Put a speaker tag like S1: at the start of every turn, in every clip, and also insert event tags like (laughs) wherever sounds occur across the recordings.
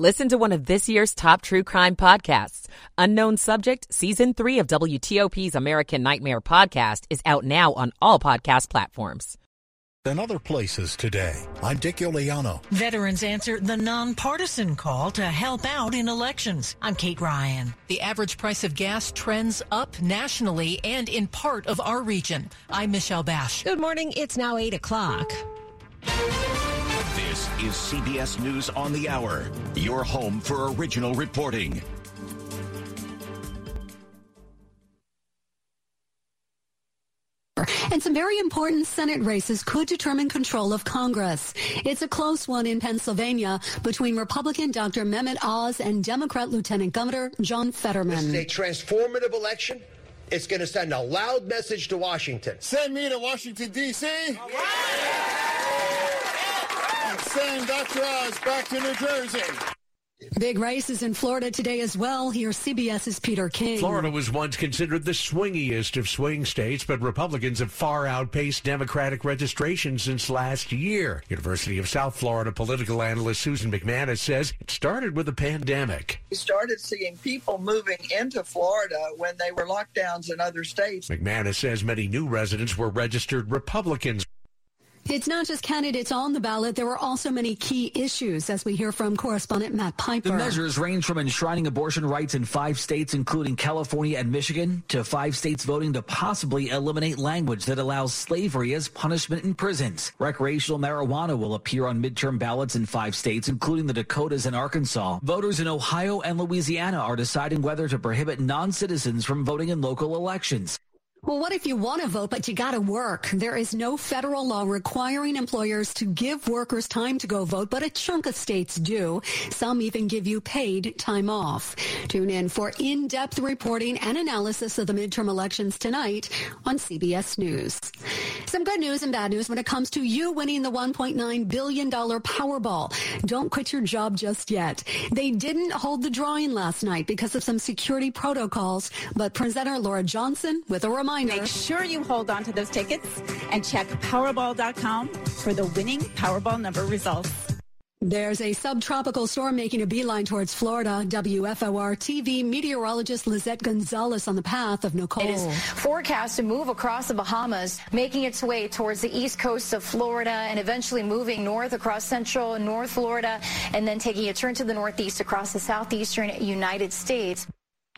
S1: Listen to one of this year's top true crime podcasts. Unknown Subject, Season 3 of WTOP's American Nightmare podcast is out now on all podcast platforms.
S2: And other places today. I'm Dick Uliano.
S3: Veterans answer the nonpartisan call to help out in elections. I'm Kate Ryan.
S4: The average price of gas trends up nationally and in part of our region. I'm Michelle Bash.
S5: Good morning. It's now 8 o'clock.
S6: This is CBS News on the Hour, your home for original reporting.
S7: And some very important Senate races could determine control of Congress. It's a close one in Pennsylvania between Republican Dr. Mehmet Oz and Democrat Lieutenant Governor John Fetterman.
S8: This is a transformative election. It's going to send a loud message to Washington.
S9: Send me to Washington, D.C. Send Dr. Oz back to New Jersey.
S7: Big races in Florida today as well. Here's CBS's Peter King.
S10: Florida was once considered the swingiest of swing states, but Republicans have far outpaced Democratic registration since last year. University of South Florida political analyst Susan MacManus says it started with the pandemic.
S11: We started seeing people moving into Florida when they were lockdowns in other states.
S10: MacManus says many new residents were registered Republicans.
S7: It's not just candidates on the ballot. There were also many key issues, as we hear from correspondent Matt Piper.
S12: The measures range from enshrining abortion rights in five states, including California and Michigan, to five states voting to possibly eliminate language that allows slavery as punishment in prisons. Recreational marijuana will appear on midterm ballots in five states, including the Dakotas and Arkansas. Voters in Ohio and Louisiana are deciding whether to prohibit non-citizens from voting in local elections.
S7: Well, what if you want to vote, but you got to work? There is no federal law requiring employers to give workers time to go vote, but a chunk of states do. Some even give you paid time off. Tune in for in-depth reporting and analysis of the midterm elections tonight on CBS News. Some good news and bad news when it comes to you winning the $1.9 billion Powerball. Don't quit your job just yet. They didn't hold the drawing last night because of some security protocols, but presenter Laura Johnson with a reminder reminder.
S13: Make sure you hold on to those tickets and check Powerball.com for the winning Powerball number results.
S7: There's a subtropical storm making a beeline towards Florida. WFOR TV meteorologist Lizette Gonzalez on the path of Nicole.
S14: It is forecast to move across the Bahamas, making its way towards the east coast of Florida and eventually moving north across central and north Florida and then taking a turn to the northeast across the southeastern United States.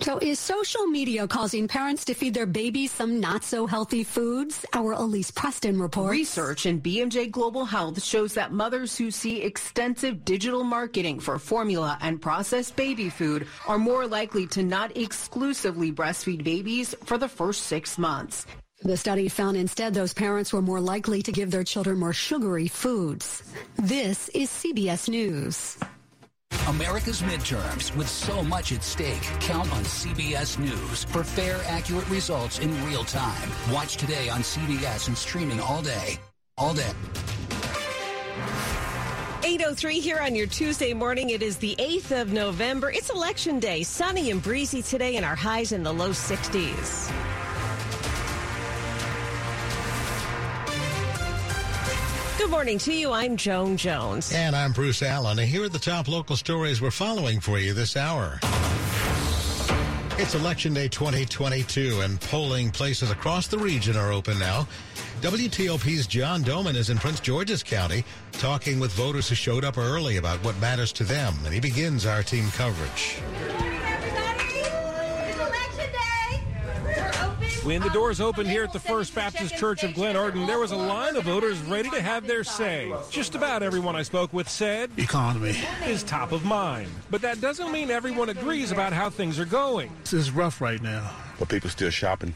S7: So is social media causing parents to feed their babies some not so healthy foods? Our Elise Preston reports.
S15: Research in BMJ Global Health shows that mothers who see extensive digital marketing for formula and processed baby food are more likely to not exclusively breastfeed babies for the first six months.
S7: The study found instead those parents were more likely to give their children more sugary foods. This is CBS News.
S16: America's midterms, with so much at stake, count on CBS News for fair, accurate results in real time. Watch today on CBS and streaming all day. All day.
S5: 803 here on your Tuesday morning. It is the 8th of November. It's election day. Sunny and breezy today, and our highs in the low 60s. Good morning to you. I'm Joan Jones.
S2: And I'm Bruce Allen. And here are the top local stories we're following for you this hour. It's Election Day 2022, and polling places across the region are open now. WTOP's John Domen is in Prince George's County talking with voters who showed up early about what matters to them, and he begins our team coverage.
S17: When the doors opened here at the First Baptist Church of Glenarden, there was a line of voters ready to have their say. Just about everyone I spoke with said
S18: economy
S17: is top of mind. But that doesn't mean everyone agrees about how things are going.
S18: This is rough right now.
S19: But people still shopping.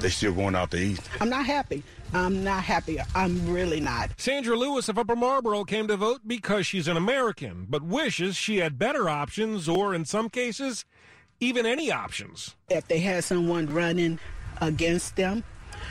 S19: They still going out to eat.
S20: I'm not happy. I'm not happy. I'm really not.
S17: Sandra Lewis of Upper Marlboro came to vote because she's an American, but wishes she had better options or, in some cases, even any options.
S20: If they had someone running against them,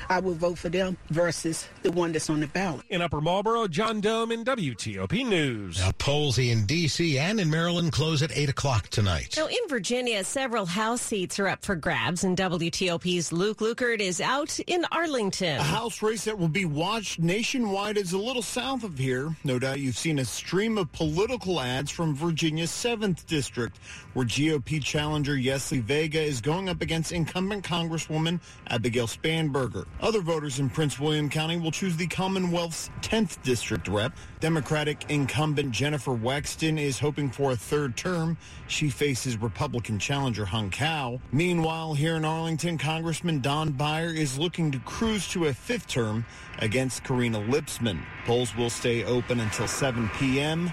S20: I would vote for them versus the one that's on the ballot.
S17: In Upper Marlboro, John Domen WTOP News.
S2: Now, polls in D.C. and in Maryland close at 8 o'clock tonight.
S5: Now, in Virginia, several House seats are up for grabs, and WTOP's Luke Lukert is out in Arlington.
S21: A House race that will be watched nationwide is a little south of here. No doubt you've seen a stream of political ads from Virginia's 7th District, where GOP challenger Yesli Vega is going up against incumbent Congresswoman Abigail Spanberger. Other voters in Prince William County will choose the Commonwealth's 10th District rep. Democratic incumbent Jennifer Wexton is hoping for a third term. She faces Republican challenger Hung Cao. Meanwhile, here in Arlington, Congressman Don Beyer is looking to cruise to a fifth term against Karina Lipsman. Polls will stay open until 7 p.m.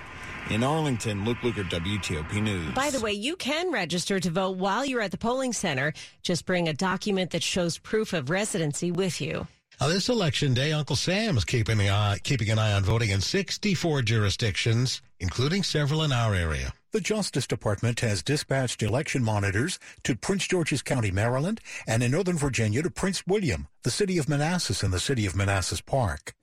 S21: In Arlington, Luke Lukert, WTOP News.
S5: By the way, you can register to vote while you're at the polling center. Just bring a document that shows proof of residency with you.
S2: Now, this election day, Uncle Sam is keeping an, eye, keeping an eye on voting in 64 jurisdictions, including several in our area.
S18: The Justice Department has dispatched election monitors to Prince George's County, Maryland, and in Northern Virginia to Prince William, the city of Manassas, and the city of Manassas Park.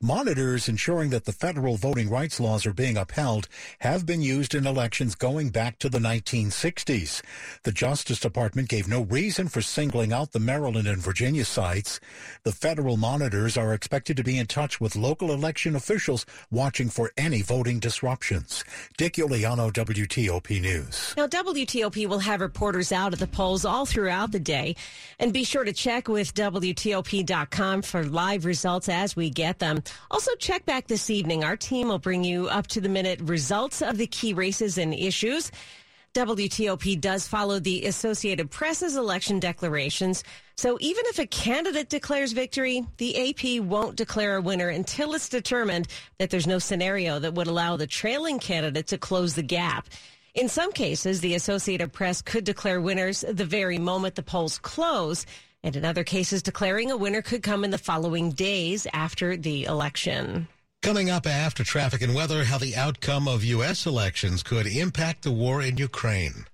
S18: Monitors ensuring that the federal voting rights laws are being upheld have been used in elections going back to the 1960s. The Justice Department gave no reason for singling out the Maryland and Virginia sites. The federal monitors are expected to be in touch with local election officials watching for any voting disruptions. Dick Uliano, WTOP News.
S5: Now, WTOP will have reporters out at the polls all throughout the day. And be sure to check with WTOP.com for live results as we get them. Also, check back this evening. Our team will bring you up to the minute results of the key races and issues. WTOP does follow the Associated Press's election declarations. So even if a candidate declares victory, the AP won't declare a winner until it's determined that there's no scenario that would allow the trailing candidate to close the gap. In some cases, the Associated Press could declare winners the very moment the polls close. And in other cases, declaring a winner could come in the following days after the election.
S2: Coming up after traffic and weather, how the outcome of U.S. elections could impact the war in Ukraine.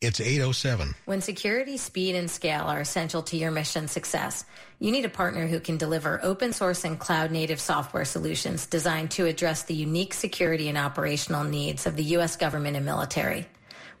S2: It's 807.
S7: When security, speed, and scale are essential to your mission success, you need a partner who can deliver open source and cloud native software solutions designed to address the unique security and operational needs of the U.S. government and military.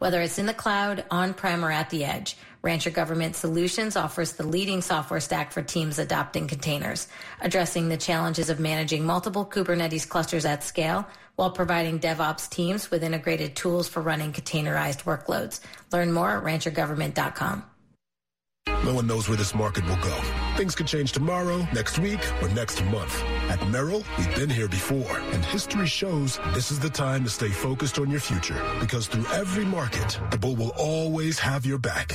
S7: Whether it's in the cloud, on-prem, or at the edge, Rancher Government Solutions offers the leading software stack for teams adopting containers, addressing the challenges of managing multiple Kubernetes clusters at scale while providing DevOps teams with integrated tools for running containerized workloads. Learn more at ranchergovernment.com.
S22: No one knows where this market will go. Things could change tomorrow, next week, or next month. At Merrill, we've been here before, and history shows this is the time to stay focused on your future. Because through every market, the bull will always have your back.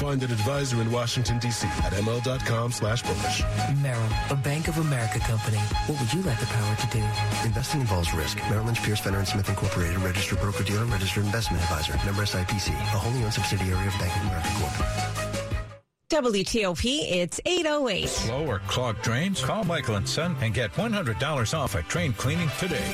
S22: Find an advisor in Washington, D.C. at ml.com slash bullish.
S23: Merrill, a Bank of America company. What would you like the power to do?
S24: Investing involves risk. Merrill Lynch, Pierce, Fenner & Smith Incorporated, registered broker-dealer, registered investment advisor. Member SIPC, a wholly owned subsidiary of Bank of America Corp.
S5: WTOP, it's 808.
S25: Slow or clogged drains? Call Michael & Son and get $100 off a train cleaning today.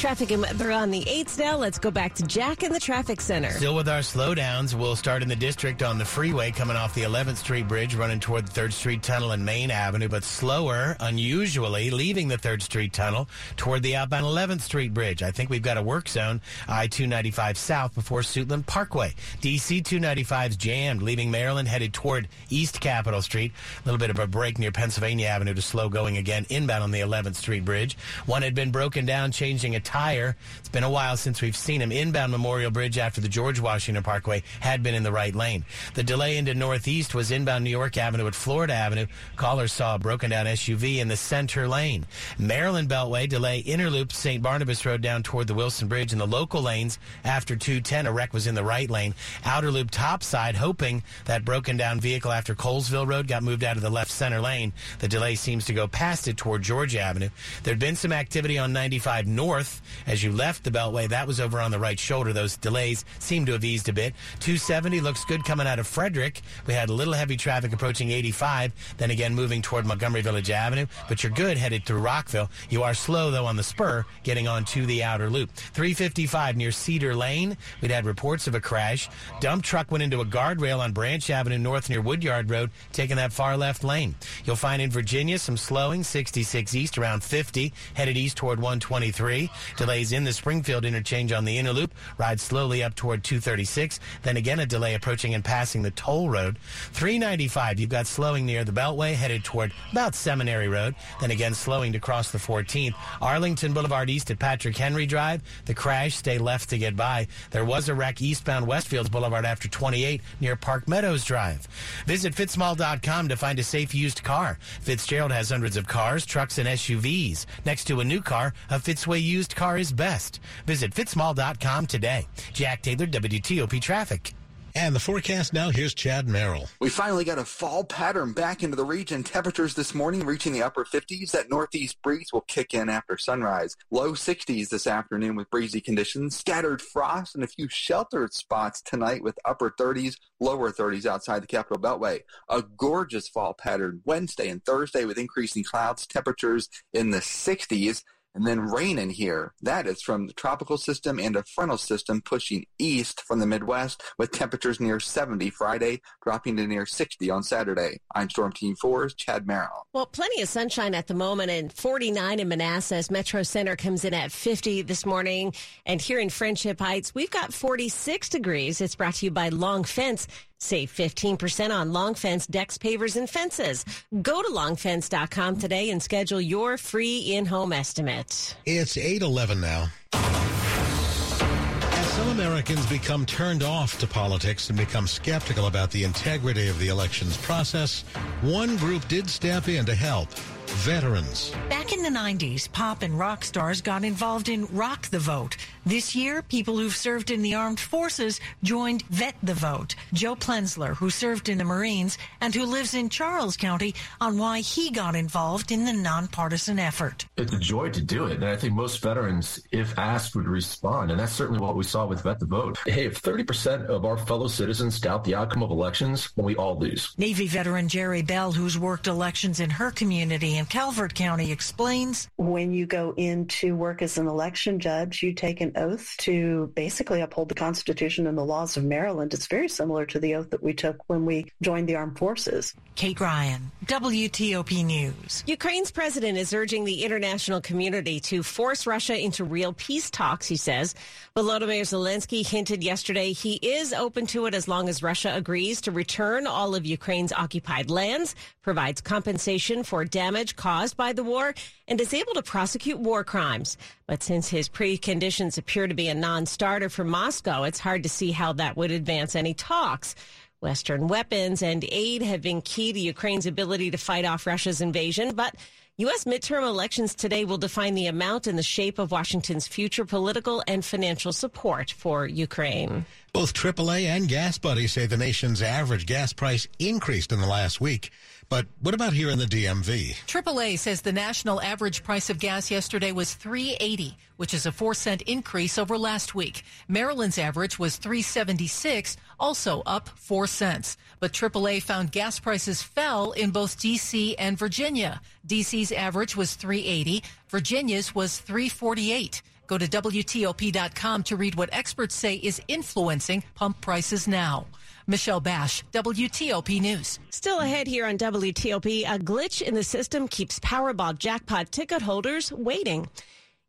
S5: Traffic and weather on the 8s now. Let's go back to Jack in the traffic center.
S26: Still with our slowdowns, we'll start in the district on the freeway coming off the 11th Street Bridge, running toward the 3rd Street Tunnel and Main Avenue, but slower, unusually, leaving the 3rd Street Tunnel toward the outbound 11th Street Bridge. I think we've got a work zone, I-295 south before Suitland Parkway. DC 295's jammed, leaving Maryland headed toward East Capitol Street. A little bit of a break near Pennsylvania Avenue to slow going again inbound on the 11th Street Bridge. One had been broken down, changing a tire. It's been a while since we've seen him. Inbound Memorial Bridge after the George Washington Parkway had been in the right lane. The delay into Northeast was inbound New York Avenue at Florida Avenue. Callers saw a broken down SUV in the center lane. Maryland Beltway delay Interloop St. Barnabas Road down toward the Wilson Bridge in the local lanes after 210. A wreck was in the right lane. Outer loop topside hoping that broken down vehicle after Colesville Road got moved out of the left center lane. The delay seems to go past it toward Georgia Avenue. There'd been some activity on 95 North As you left the Beltway, that was over on the right shoulder. Those delays seem to have eased a bit. 270 looks good coming out of Frederick. We had a little heavy traffic approaching 85, then again moving toward Montgomery Village Avenue, but you're good headed through Rockville. You are slow, though, on the spur getting on to the outer loop. 355 near Cedar Lane. We'd had reports of a crash. Dump truck went into a guardrail on Branch Avenue North near Woodyard Road, taking that far left lane. You'll find in Virginia some slowing, 66 east around 50, headed east toward 123. Delays in the Springfield interchange on the inner loop. Ride slowly up toward 236. Then again, a delay approaching and passing the toll road. 395, you've got slowing near the Beltway, headed toward about Seminary Road. Then again, slowing to cross the 14th. Arlington Boulevard east at Patrick Henry Drive. The crash, stay left to get by. There was a wreck eastbound Westfields Boulevard after 28 near Park Meadows Drive. Visit fitzmall.com to find a safe used car. Fitzgerald has hundreds of cars, trucks, and SUVs. Next to a new car, a Fitzway used car is best. Visit fitzmall.com today. Jack Taylor, WTOP Traffic.
S2: And the forecast now, here's Chad Merrill.
S27: We finally got a fall pattern back into the region. Temperatures this morning reaching the upper 50s. That northeast breeze will kick in after sunrise. Low 60s this afternoon with breezy conditions. Scattered frost and a few sheltered spots tonight with upper 30s, lower 30s outside the Capital Beltway. A gorgeous fall pattern Wednesday and Thursday with increasing clouds. Temperatures in the 60s and then rain in here. That is from the tropical system and a frontal system pushing east from the Midwest with temperatures near 70 Friday, dropping to near 60 on Saturday. I'm Storm Team 4's Chad Merrill.
S5: Well, plenty of sunshine at the moment and 49 in Manassas. Metro Center comes in at 50 this morning. And here in Friendship Heights, we've got 46 degrees. It's brought to you by Long Fence. Save 15% on long fence decks, pavers, and fences. Go to longfence.com today and schedule your free in-home estimate.
S2: It's 811 now. As some Americans become turned off to politics and become skeptical about the integrity of the elections process, one group did step in to help veterans.
S28: Back in the 90s, pop and rock stars got involved in Rock the Vote. This year, people who've served in the armed forces joined Vet the Vote. Joe Plensler, who served in the Marines and who lives in Charles County, on why he got involved in the nonpartisan effort.
S29: It's a joy to do it, and I think most veterans, if asked, would respond, and that's certainly what we saw with Vet the Vote. Hey, if 30% of our fellow citizens doubt the outcome of elections, well, we all lose.
S28: Navy veteran Jerry Bell, who's worked elections in her community in Calvert County, explains.
S30: When you go in to work as an election judge, you take an oath to basically uphold the Constitution and the laws of Maryland. It's very similar to the oath that we took when we joined the armed forces.
S28: Kate Ryan, WTOP News.
S5: Ukraine's president is urging the international community to force Russia into real peace talks, he says. Volodymyr Zelensky hinted yesterday he is open to it as long as Russia agrees to return all of Ukraine's occupied lands, provides compensation for damage caused by the war, and is able to prosecute war crimes. But since his preconditions appear to be a non-starter for Moscow, it's hard to see how that would advance any talks. Western weapons and aid have been key to Ukraine's ability to fight off Russia's invasion, but U.S. midterm elections today will define the amount and the shape of Washington's future political and financial support for Ukraine.
S2: Both AAA and Gas Buddy say the nation's average gas price increased in the last week. But what about here in the DMV?
S31: AAA says the national average price of gas yesterday was 380, which is a 4 cent increase over last week. Maryland's average was 376, also up 4 cents. But AAA found gas prices fell in both DC and Virginia. DC's average was 380, Virginia's was 348. Go to WTOP.com to read what experts say is influencing pump prices now. Michelle Bash, WTOP News.
S5: Still ahead here on WTOP, a glitch in the system keeps Powerball jackpot ticket holders waiting.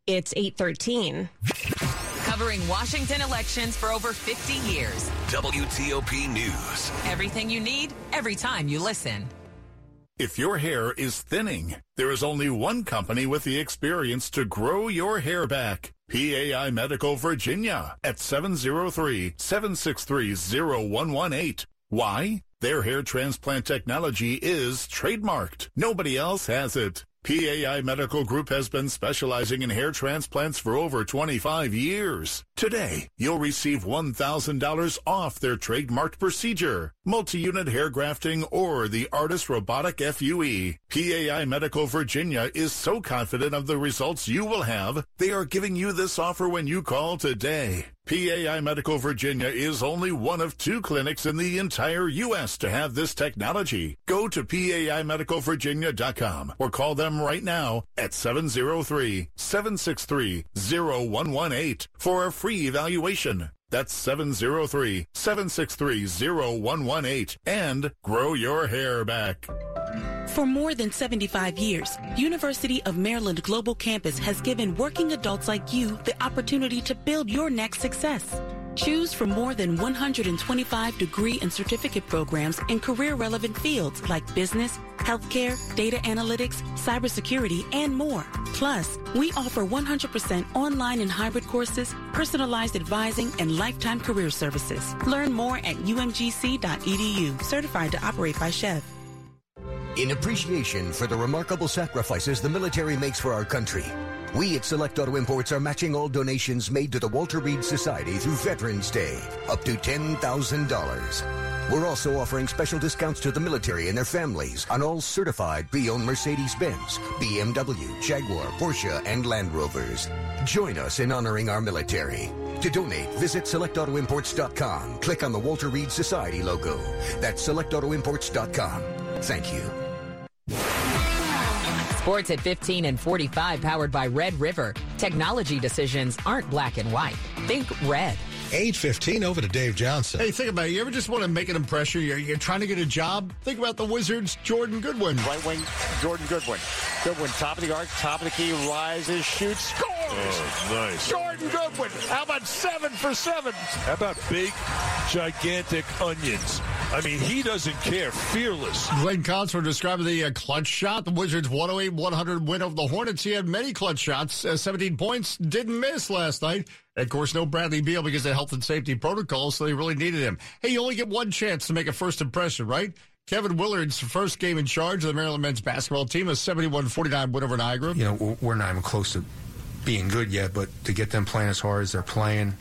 S5: It's 813.
S32: Covering Washington elections for over 50 years.
S33: WTOP News.
S32: Everything you need, every time you listen.
S34: If your hair is thinning, there is only one company with the experience to grow your hair back. PAI Medical Virginia at 703-763-0118. Why? Their hair transplant technology is trademarked. Nobody else has it. PAI Medical Group has been specializing in hair transplants for over 25 years. Today, you'll receive $1,000 off their trademarked procedure, multi-unit hair grafting, or the ARTAS Robotic FUE. PAI Medical Virginia is so confident of the results you will have, they are giving you this offer when you call today. PAI Medical Virginia is only one of two clinics in the entire U.S. to have this technology. Go to PAIMedicalVirginia.com or call them right now at 703-763-0118 for a free evaluation. That's 703-763-0118 and grow your hair back.
S35: For more than 75 years, University of Maryland Global Campus has given working adults like you the opportunity to build your next success. Choose from more than 125 degree and certificate programs in career-relevant fields like business, healthcare, data analytics, cybersecurity, and more. Plus, we offer 100% online and hybrid courses, personalized advising, and lifetime career services. Learn more at umgc.edu, certified to operate by SCHEV.
S36: In appreciation for the remarkable sacrifices the military makes for our country, we at Select Auto Imports are matching all donations made to the Walter Reed Society through Veterans Day, up to $10,000. We're also offering special discounts to the military and their families on all certified pre-owned Mercedes-Benz, BMW, Jaguar, Porsche, and Land Rovers. Join us in honoring our military. To donate, visit selectautoimports.com. Click on the Walter Reed Society logo. That's selectautoimports.com. Thank you.
S32: Sports at 15 and 45 powered by Red River. Technology decisions aren't black and white. Think red.
S2: 815 over to Dave Johnson.
S9: Hey, think about it. You ever just want to make an impression? You're, you're trying to get a job? Think about the Wizards' Jordan Goodwin.
S37: Right wing, Jordan Goodwin. Goodwin, top of the arc, top of the key, rises, shoots, scores.
S38: Oh, nice.
S37: Jordan Goodwin. How about seven for seven?
S38: How about big, gigantic onions? I mean, he doesn't care. Fearless.
S9: Glenn Consor describing the uh, clutch shot. The Wizards 108-100 win over the Hornets. He had many clutch shots. Uh, 17 points. Didn't miss last night. Of course, no Bradley Beal because of health and safety protocols, so they really needed him. Hey, you only get one chance to make a first impression, right? Kevin Willard's first game in charge of the Maryland men's basketball team, a 71-49 win over Niagara.
S39: You know, we're not even close to being good yet, but to get them playing as hard as they're playing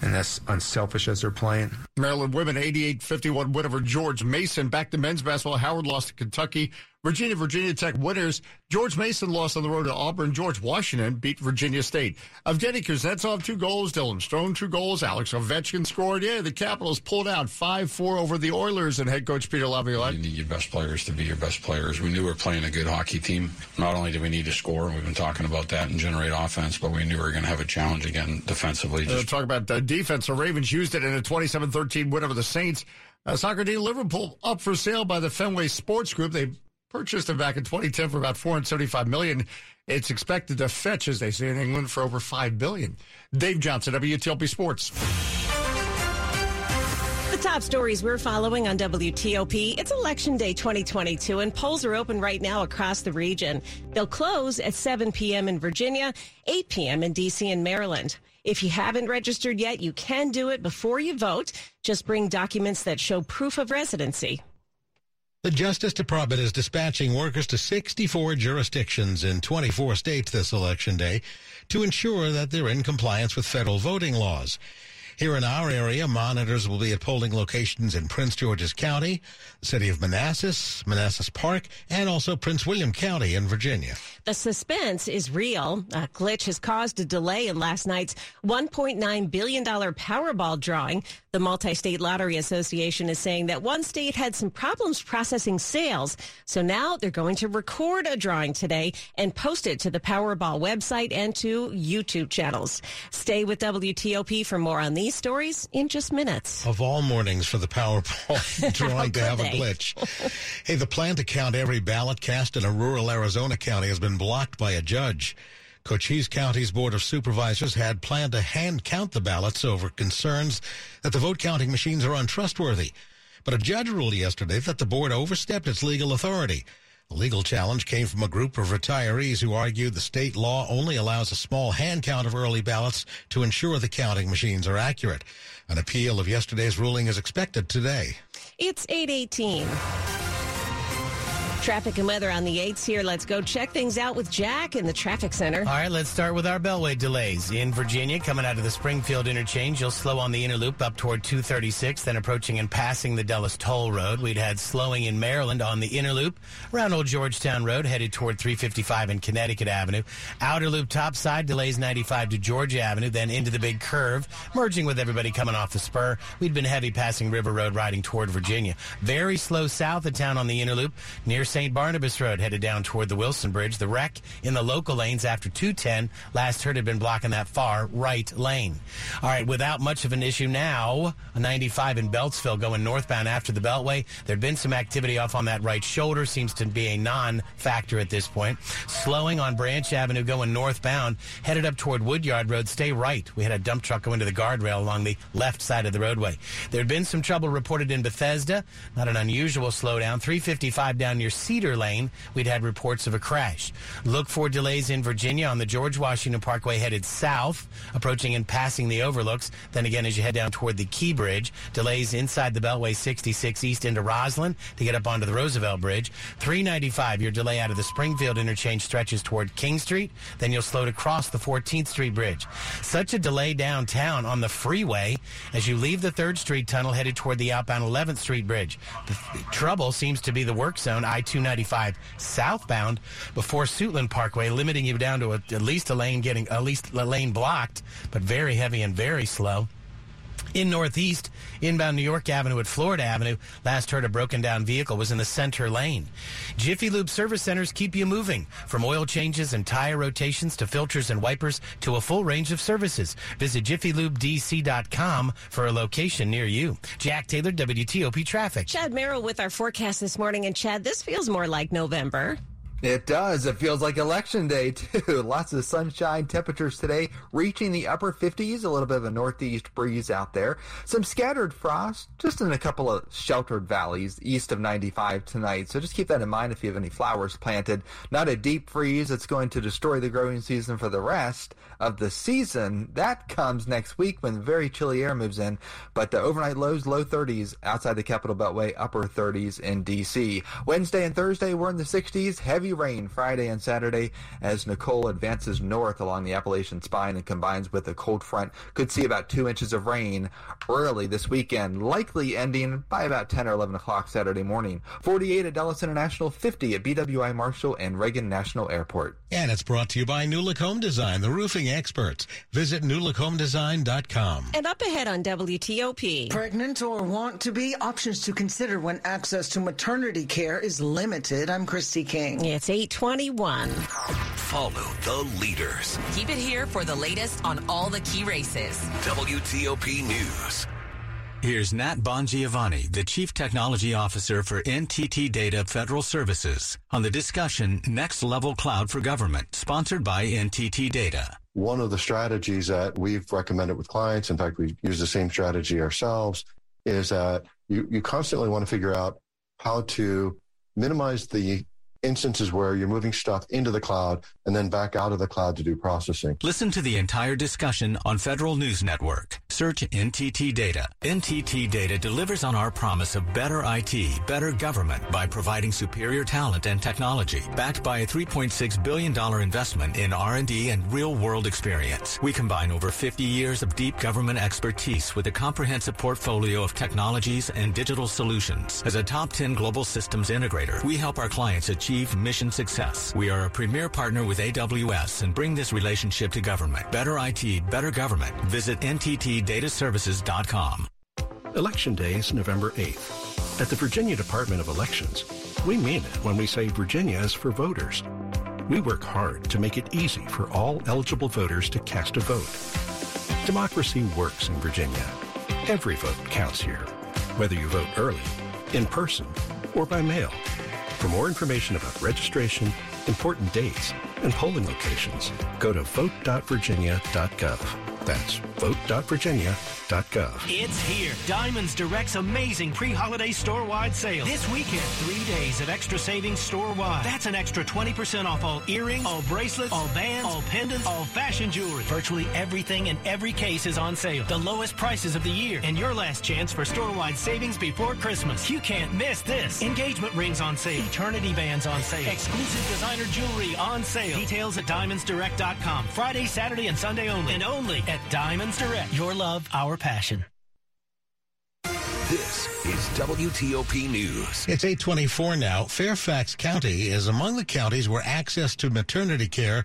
S39: and as unselfish as they're playing.
S9: Maryland women 88-51 win over George Mason. Back to men's basketball. Howard lost to Kentucky. Virginia, Virginia Tech winners. George Mason lost on the road to Auburn. George Washington beat Virginia State. Evgeny Kuznetsov, two goals. Dylan Strome, two goals. Alex Ovechkin scored. Yeah, the Capitals pulled out 5-4 over the Oilers and head coach Peter Laviolette.
S40: You need your best players to be your best players. We knew we were playing a good hockey team. Not only did we need to score, and we've been talking about that, and generate offense, but we knew we were going to have a challenge again defensively.
S9: Just... Uh, talk about uh, defense. The Ravens used it in a 27-13 win over the Saints. Uh, soccer team Liverpool up for sale by the Fenway Sports Group. They purchased them back in 2010 for about 475 million. It's expected to fetch, as they say in England, for over five billion. Dave Johnson, WTOP Sports.
S5: The top stories we're following on WTOP. It's Election Day 2022, and polls are open right now across the region. They'll close at 7 p.m. in Virginia, 8 p.m. in D.C. and Maryland. If you haven't registered yet, you can do it before you vote. Just bring documents that show proof of residency.
S2: The Justice Department is dispatching workers to 64 jurisdictions in 24 states this election day to ensure that they're in compliance with federal voting laws. Here in our area, monitors will be at polling locations in Prince George's County, the city of Manassas, Manassas Park, and also Prince William County in Virginia.
S5: The suspense is real. A glitch has caused a delay in last night's $1.9 billion Powerball drawing. The Multi-State Lottery Association is saying that one state had some problems processing sales. So now they're going to record a drawing today and post it to the Powerball website and to YouTube channels. Stay with WTOP for more on these stories in just minutes.
S2: Of all mornings for the Powerball (laughs) (laughs) drawing to have they? a glitch. hey, the plan to count every ballot cast in a rural Arizona county has been blocked by a judge. Cochise County's Board of Supervisors had planned to hand count the ballots over concerns that the vote counting machines are untrustworthy. But a judge ruled yesterday that the board overstepped its legal authority. The legal challenge came from a group of retirees who argued the state law only allows a small hand count of early ballots to ensure the counting machines are accurate. An appeal of yesterday's ruling is expected today.
S5: It's 818. Traffic and weather on the 8s here. Let's go check things out with Jack in the traffic center.
S26: All right, let's start with our Beltway delays. In Virginia, coming out of the Springfield interchange, you'll slow on the inner loop up toward 236, then approaching and passing the Dulles Toll Road. We'd had slowing in Maryland on the inner loop around Old Georgetown Road, headed toward 355 and Connecticut Avenue. Outer loop topside delays 95 to Georgia Avenue, then into the big curve, merging with everybody coming off the spur. We'd been heavy passing River Road, riding toward Virginia. Very slow south of town on the inner loop near St. Barnabas Road, headed down toward the Wilson Bridge. The wreck in the local lanes after 210 last heard had been blocking that far right lane. All right, without much of an issue now, 95 in Beltsville going northbound after the Beltway. There'd been some activity off on that right shoulder, seems to be a non-factor at this point. Slowing on Branch Avenue going northbound, headed up toward Woodyard Road. Stay right. We had a dump truck go into the guardrail along the left side of the roadway. There'd been some trouble reported in Bethesda, not an unusual slowdown. 355 down near Cedar Lane, we'd had reports of a crash. Look for delays in Virginia on the George Washington Parkway headed south, approaching and passing the overlooks. Then again, as you head down toward the Key Bridge, delays inside the Beltway 66 east into Rosslyn to get up onto the Roosevelt Bridge. 395, your delay out of the Springfield interchange stretches toward King Street. Then you'll slow to cross the 14th Street Bridge. Such a delay downtown on the freeway as you leave the 3rd Street tunnel headed toward the outbound 11th Street Bridge. The trouble seems to be the work zone I-295 southbound before Suitland Parkway, limiting you down to a, at least a lane getting at least a lane blocked, but very heavy and very slow. In Northeast, inbound New York Avenue at Florida Avenue, last heard a broken down vehicle was in the center lane. Jiffy Lube service centers keep you moving from oil changes and tire rotations to filters and wipers to a full range of services. Visit jiffylubedc.com for a location near you. Jack Taylor, WTOP Traffic.
S5: Chad Merrill with our forecast this morning. And Chad, this feels more like November.
S27: It does. It feels like election day, too. (laughs) Lots of sunshine. Temperatures today reaching the upper 50s. A little bit of a northeast breeze out there. Some scattered frost just in a couple of sheltered valleys east of 95 tonight. So just keep that in mind if you have any flowers planted. Not a deep freeze that's going to destroy the growing season for the rest of the season. That comes next week when very chilly air moves in. But the overnight lows, low 30s outside the Capital Beltway, upper 30s in D.C. Wednesday and Thursday, we're in the 60s. Heavy rain Friday and Saturday as Nicole advances north along the Appalachian spine and combines with a cold front. Could see about two inches of rain early this weekend, likely ending by about 10 or 11 o'clock Saturday morning. 48 at Dulles International, 50 at BWI Marshall and Reagan National Airport.
S2: And it's brought to you by New Look Home Design, the roofing experts. Visit newlookhomedesign.com.
S5: And up ahead on WTOP.
S41: Pregnant or want to be? Options to consider when access to maternity care is limited. I'm Christy King.
S5: It's 821.
S33: Follow the leaders.
S32: Keep it here for the latest on all the key races.
S33: WTOP News.
S42: Here's Nat Bongiovanni, the Chief Technology Officer for NTT Data Federal Services, on the discussion Next Level Cloud for Government, sponsored by NTT Data.
S43: One of the strategies that we've recommended with clients, in fact, we use the same strategy ourselves, is that you, you constantly want to figure out how to minimize the instances where you're moving stuff into the cloud and then back out of the cloud to do processing.
S42: Listen to the entire discussion on Federal News Network. Search NTT Data. NTT Data delivers on our promise of better IT, better government by providing superior talent and technology, backed by a $3.6 billion investment in R&D and real-world experience. We combine over 50 years of deep government expertise with a comprehensive portfolio of technologies and digital solutions. As a top 10 global systems integrator, we help our clients achieve achieve mission success. We are a premier partner with AWS and bring this relationship to government. Better IT, better government. Visit nttdataservices.com.
S24: Election Day is November 8th. At the Virginia Department of Elections, we mean it when we say Virginia is for voters. We work hard to make it easy for all eligible voters to cast a vote. Democracy works in Virginia. Every vote counts here, whether you vote early, in person, or by mail. For more information about registration, important dates, and polling locations, go to vote.virginia.gov. That's vote.virginia.gov.
S44: It's here. Diamonds Direct's amazing pre-holiday store-wide sale. This weekend, three days of extra savings store-wide. That's an extra 20% off all earrings, all bracelets, all bands, all pendants, all fashion jewelry. Virtually everything in every case is on sale. The lowest prices of the year. And your last chance for store-wide savings before Christmas. You can't miss this. Engagement rings on sale. Eternity bands on sale. Exclusive designer jewelry on sale. Details at diamondsdirect.com. Friday, Saturday, and Sunday only. And only at Diamonds Direct. Your love, our passion.
S33: This is WTOP News.
S2: It's 824 now. Fairfax County is among the counties where access to maternity care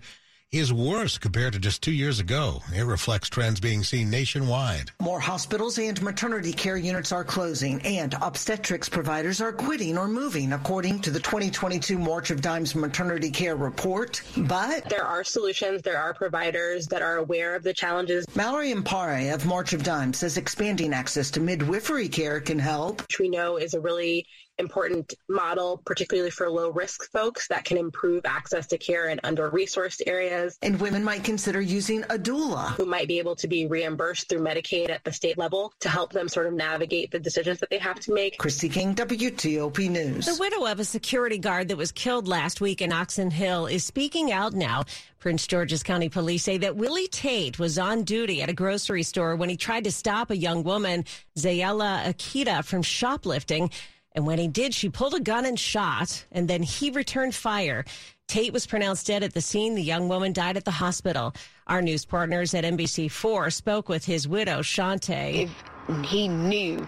S2: is worse compared to just two years ago. It reflects trends being seen nationwide.
S41: More hospitals and maternity care units are closing, and obstetrics providers are quitting or moving, according to the 2022 March of Dimes Maternity Care Report. But
S45: there are solutions, there are providers that are aware of the challenges.
S41: Mallory Impare of March of Dimes says expanding access to midwifery care can help.
S45: Which we know is a really important model, particularly for low risk folks that can improve access to care in under resourced areas.
S41: And women might consider using a doula
S45: who might be able to be reimbursed through Medicaid at the state level to help them sort of navigate the decisions that they have to make.
S41: Christy King, WTOP News.
S5: The widow of a security guard that was killed last week in Oxon Hill is speaking out now. Prince George's County Police say that Willie Tate was on duty at a grocery store when he tried to stop a young woman, Zayela Akita, from shoplifting. And when he did, she pulled a gun and shot, and then he returned fire. Tate was pronounced dead at the scene. The young woman died at the hospital. Our news partners at NBC4 spoke with his widow, Shante.
S46: If he knew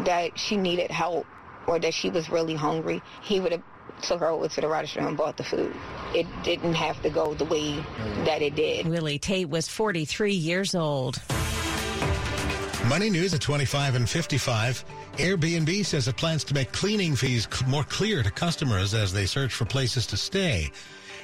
S46: that she needed help or that she was really hungry, he would have took her over to the register and bought the food. It didn't have to go the way that it did.
S5: Willie Tate was 43 years old.
S2: Money News at 25 and 55. Airbnb says it plans to make cleaning fees more clear to customers as they search for places to stay.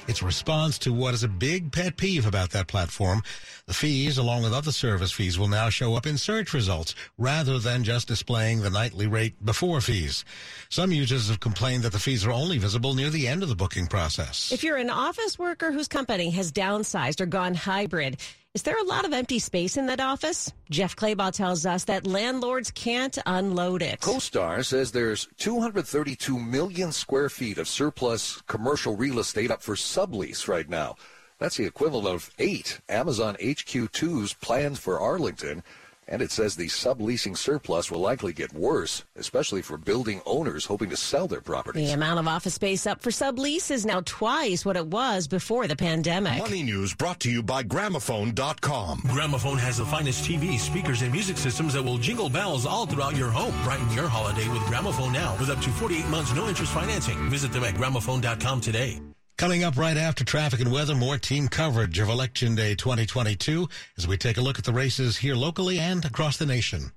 S2: Its response to what is a big pet peeve about that platform. The fees, along with other service fees, will now show up in search results rather than just displaying the nightly rate before fees. Some users have complained that the fees are only visible near the end of the booking process.
S5: If you're an office worker whose company has downsized or gone hybrid, is there a lot of empty space in that office? Jeff Clabaugh tells us that landlords can't unload it.
S47: CoStar says there's 232 million square feet of surplus commercial real estate up for sublease right now. That's the equivalent of eight Amazon HQ2s planned for Arlington. And it says the subleasing surplus will likely get worse, especially for building owners hoping to sell their properties.
S5: The amount of office space up for sublease is now twice what it was before the pandemic.
S48: Money News brought to you by Gramophone.com.
S49: Gramophone has the finest TV, speakers, and music systems that will jingle bells all throughout your home. Brighten your holiday with Gramophone now with up to 48 months no interest financing. Visit them at Gramophone.com today.
S2: Coming up right after traffic and weather, more team coverage of Election Day 2022 as we take a look at the races here locally and across the nation.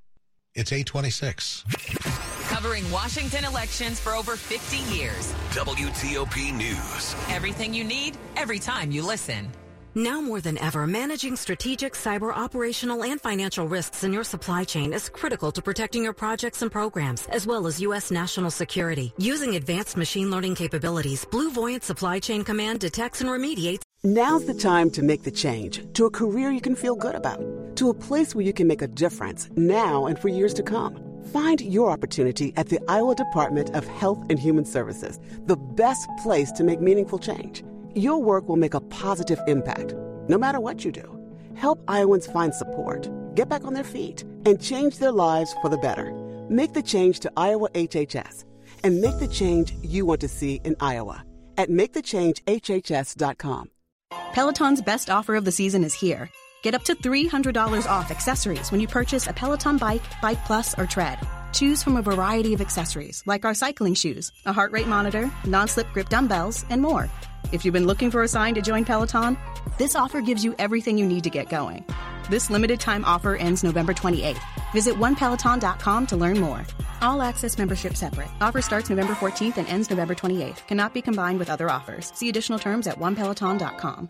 S2: It's 826.
S32: Covering Washington elections for over 50 years.
S33: WTOP News.
S32: Everything you need, every time you listen.
S50: Now more than ever, managing strategic cyber operational and financial risks in your supply chain is critical to protecting your projects and programs, as well as U.S. national security. Using advanced machine learning capabilities, BlueVoyant Supply Chain Command detects and remediates.
S51: Now's the time to make the change to a career you can feel good about, to a place where you can make a difference now and for years to come. Find your opportunity at the Iowa Department of Health and Human Services, the best place to make meaningful change. Your work will make a positive impact, no matter what you do. Help Iowans find support, get back on their feet, and change their lives for the better. Make the change to Iowa HHS and make the change you want to see in Iowa at makethechangehhs.com.
S52: Peloton's best offer of the season is here. Get up to $300 off accessories when you purchase a Peloton bike, Bike Plus, or Tread. Choose from a variety of accessories like our cycling shoes, a heart rate monitor, non slip grip dumbbells, and more. If you've been looking for a sign to join Peloton, this offer gives you everything you need to get going. This limited time offer ends November 28th. Visit onepeloton.com to learn more. All access membership separate. Offer starts November 14th and ends November 28th. Cannot be combined with other offers. See additional terms at onepeloton.com.